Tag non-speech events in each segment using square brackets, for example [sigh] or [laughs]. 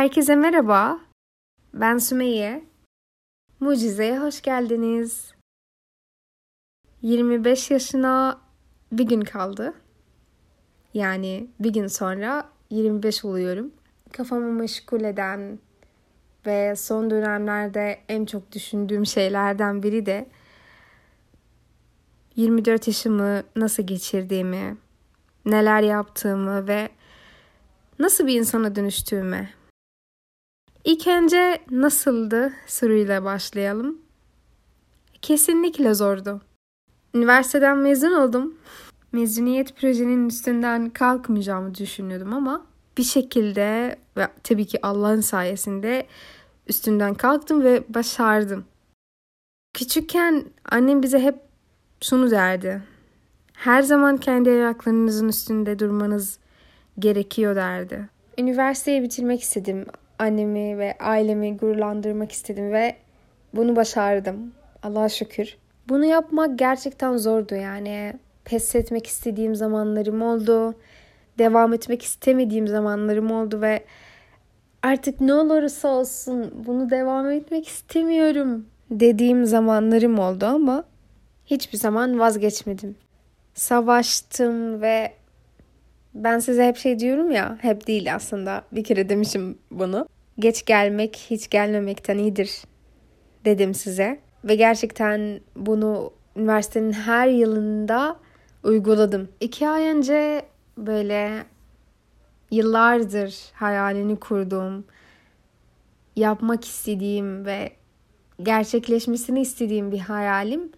Herkese merhaba. Ben Sümeyye. Mucize'ye hoş geldiniz. 25 yaşına bir gün kaldı. Yani bir gün sonra 25 oluyorum. Kafamı meşgul eden ve son dönemlerde en çok düşündüğüm şeylerden biri de 24 yaşımı nasıl geçirdiğimi, neler yaptığımı ve nasıl bir insana dönüştüğümü. İlk önce nasıldı soruyla başlayalım. Kesinlikle zordu. Üniversiteden mezun oldum. Mezuniyet projenin üstünden kalkmayacağımı düşünüyordum ama bir şekilde ve tabii ki Allah'ın sayesinde üstünden kalktım ve başardım. Küçükken annem bize hep şunu derdi. Her zaman kendi ayaklarınızın üstünde durmanız gerekiyor derdi. Üniversiteyi bitirmek istedim. Annemi ve ailemi gururlandırmak istedim ve bunu başardım. Allah'a şükür. Bunu yapmak gerçekten zordu yani. Pes etmek istediğim zamanlarım oldu. Devam etmek istemediğim zamanlarım oldu ve artık ne olursa olsun bunu devam etmek istemiyorum dediğim zamanlarım oldu ama hiçbir zaman vazgeçmedim. Savaştım ve ben size hep şey diyorum ya, hep değil aslında. Bir kere demişim bunu. Geç gelmek hiç gelmemekten iyidir dedim size. Ve gerçekten bunu üniversitenin her yılında uyguladım. İki ay önce böyle yıllardır hayalini kurduğum, yapmak istediğim ve gerçekleşmesini istediğim bir hayalim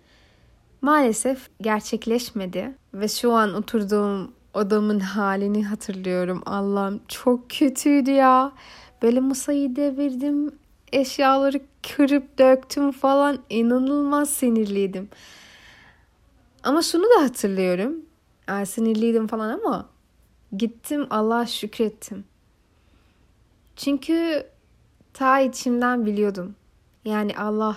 maalesef gerçekleşmedi. Ve şu an oturduğum odamın halini hatırlıyorum. Allah'ım çok kötüydü ya. Böyle masayı devirdim, eşyaları kırıp döktüm falan. İnanılmaz sinirliydim. Ama şunu da hatırlıyorum. Yani sinirliydim falan ama gittim Allah'a şükrettim. Çünkü ta içimden biliyordum. Yani Allah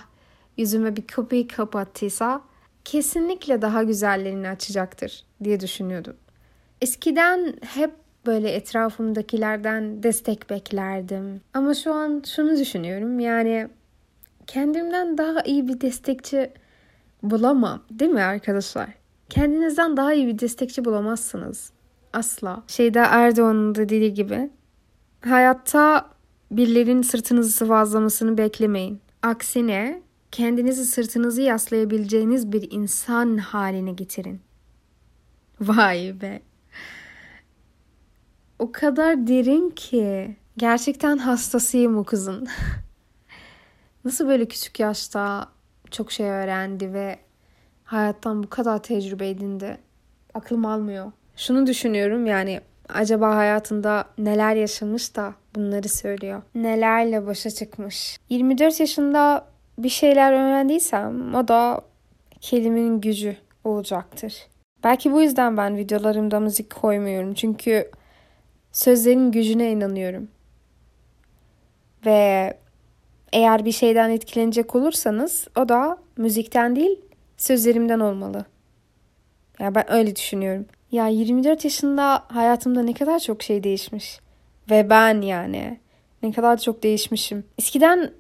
yüzüme bir kapıyı kapattıysa kesinlikle daha güzellerini açacaktır diye düşünüyordum. Eskiden hep böyle etrafımdakilerden destek beklerdim. Ama şu an şunu düşünüyorum. Yani kendimden daha iyi bir destekçi bulamam. Değil mi arkadaşlar? Kendinizden daha iyi bir destekçi bulamazsınız. Asla. Şeyde Erdoğan'ın da dediği gibi hayatta birilerinin sırtınızı sıvazlamasını beklemeyin. Aksine kendinizi sırtınızı yaslayabileceğiniz bir insan haline getirin. Vay be o kadar derin ki. Gerçekten hastasıyım o kızın. [laughs] Nasıl böyle küçük yaşta çok şey öğrendi ve hayattan bu kadar tecrübe edindi. Aklım almıyor. Şunu düşünüyorum yani acaba hayatında neler yaşamış da bunları söylüyor. Nelerle başa çıkmış. 24 yaşında bir şeyler öğrendiysem o da kelimenin gücü olacaktır. Belki bu yüzden ben videolarımda müzik koymuyorum. Çünkü sözlerin gücüne inanıyorum. Ve eğer bir şeyden etkilenecek olursanız o da müzikten değil sözlerimden olmalı. Ya ben öyle düşünüyorum. Ya 24 yaşında hayatımda ne kadar çok şey değişmiş. Ve ben yani ne kadar çok değişmişim. Eskiden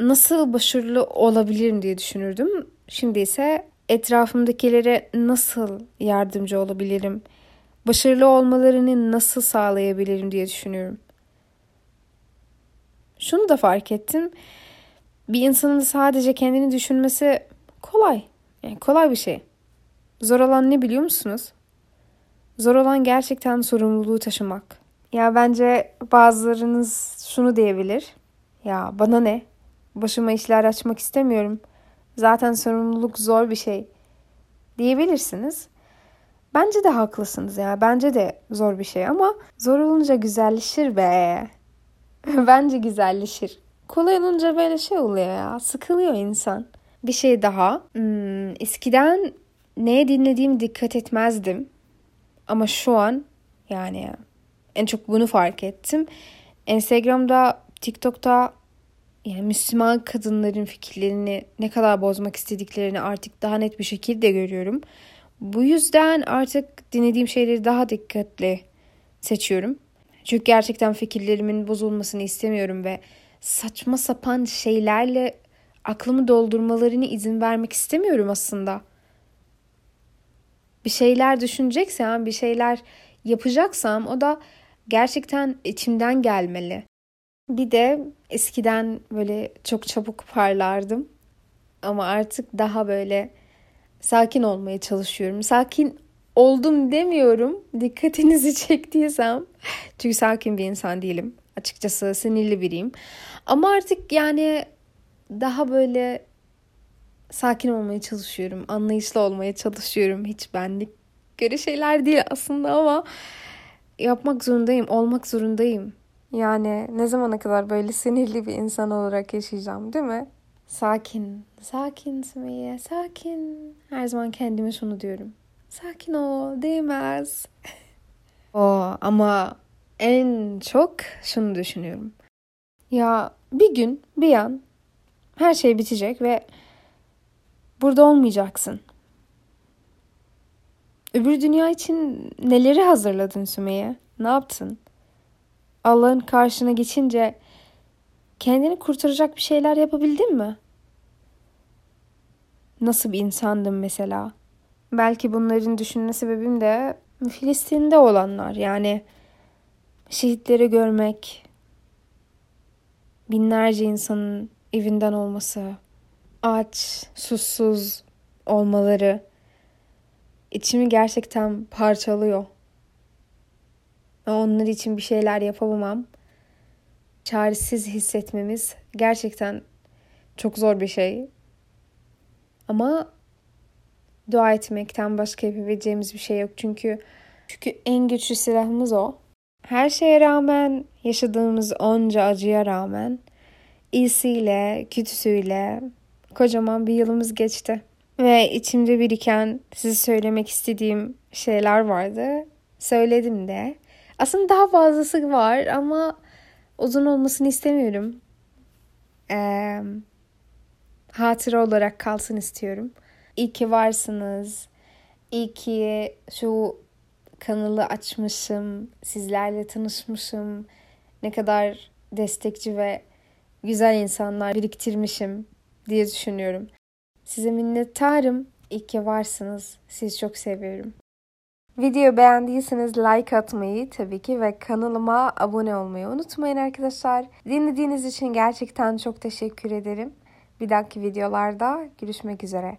nasıl başarılı olabilirim diye düşünürdüm. Şimdi ise etrafımdakilere nasıl yardımcı olabilirim? Başarılı olmalarını nasıl sağlayabilirim diye düşünüyorum. Şunu da fark ettim. Bir insanın sadece kendini düşünmesi kolay. Yani kolay bir şey. Zor olan ne biliyor musunuz? Zor olan gerçekten sorumluluğu taşımak. Ya bence bazılarınız şunu diyebilir. Ya bana ne? Başıma işler açmak istemiyorum. Zaten sorumluluk zor bir şey diyebilirsiniz. Bence de haklısınız ya. Bence de zor bir şey ama zor olunca güzelleşir be. [laughs] Bence güzelleşir. Kolay olunca böyle şey oluyor ya. Sıkılıyor insan. Bir şey daha. Hmm, eskiden neye dinlediğimi dikkat etmezdim. Ama şu an yani en çok bunu fark ettim. Instagram'da, TikTok'ta yani Müslüman kadınların fikirlerini ne kadar bozmak istediklerini artık daha net bir şekilde görüyorum. Bu yüzden artık dinlediğim şeyleri daha dikkatli seçiyorum. Çünkü gerçekten fikirlerimin bozulmasını istemiyorum ve saçma sapan şeylerle aklımı doldurmalarını izin vermek istemiyorum aslında. Bir şeyler düşüneceksem, bir şeyler yapacaksam o da gerçekten içimden gelmeli. Bir de eskiden böyle çok çabuk parlardım. Ama artık daha böyle sakin olmaya çalışıyorum. Sakin oldum demiyorum. Dikkatinizi [laughs] çektiysem. Çünkü sakin bir insan değilim. Açıkçası sinirli biriyim. Ama artık yani daha böyle sakin olmaya çalışıyorum. Anlayışlı olmaya çalışıyorum. Hiç benlik göre şeyler değil aslında ama yapmak zorundayım. Olmak zorundayım. Yani ne zamana kadar böyle sinirli bir insan olarak yaşayacağım değil mi? Sakin, sakin Sümeyye, sakin. Her zaman kendime şunu diyorum. Sakin ol, değmez. [laughs] o ama en çok şunu düşünüyorum. Ya bir gün, bir an her şey bitecek ve burada olmayacaksın. Öbür dünya için neleri hazırladın Sümeyye? Ne yaptın? Allah'ın karşına geçince kendini kurtaracak bir şeyler yapabildin mi? Nasıl bir insandım mesela? Belki bunların düşünme sebebim de Filistin'de olanlar. Yani şehitleri görmek, binlerce insanın evinden olması, aç, susuz olmaları içimi gerçekten parçalıyor. Onlar için bir şeyler yapamamam, çaresiz hissetmemiz gerçekten çok zor bir şey. Ama dua etmekten başka yapabileceğimiz bir şey yok. Çünkü çünkü en güçlü silahımız o. Her şeye rağmen, yaşadığımız onca acıya rağmen iyisiyle, kötüsüyle kocaman bir yılımız geçti. Ve içimde biriken size söylemek istediğim şeyler vardı. Söyledim de. Aslında daha fazlası var ama uzun olmasını istemiyorum. Ee, hatıra olarak kalsın istiyorum. İyi ki varsınız. İyi ki şu kanalı açmışım. Sizlerle tanışmışım. Ne kadar destekçi ve güzel insanlar biriktirmişim diye düşünüyorum. Size minnettarım. İyi ki varsınız. Sizi çok seviyorum. Video beğendiyseniz like atmayı tabii ki ve kanalıma abone olmayı unutmayın arkadaşlar. Dinlediğiniz için gerçekten çok teşekkür ederim. Bir dahaki videolarda görüşmek üzere.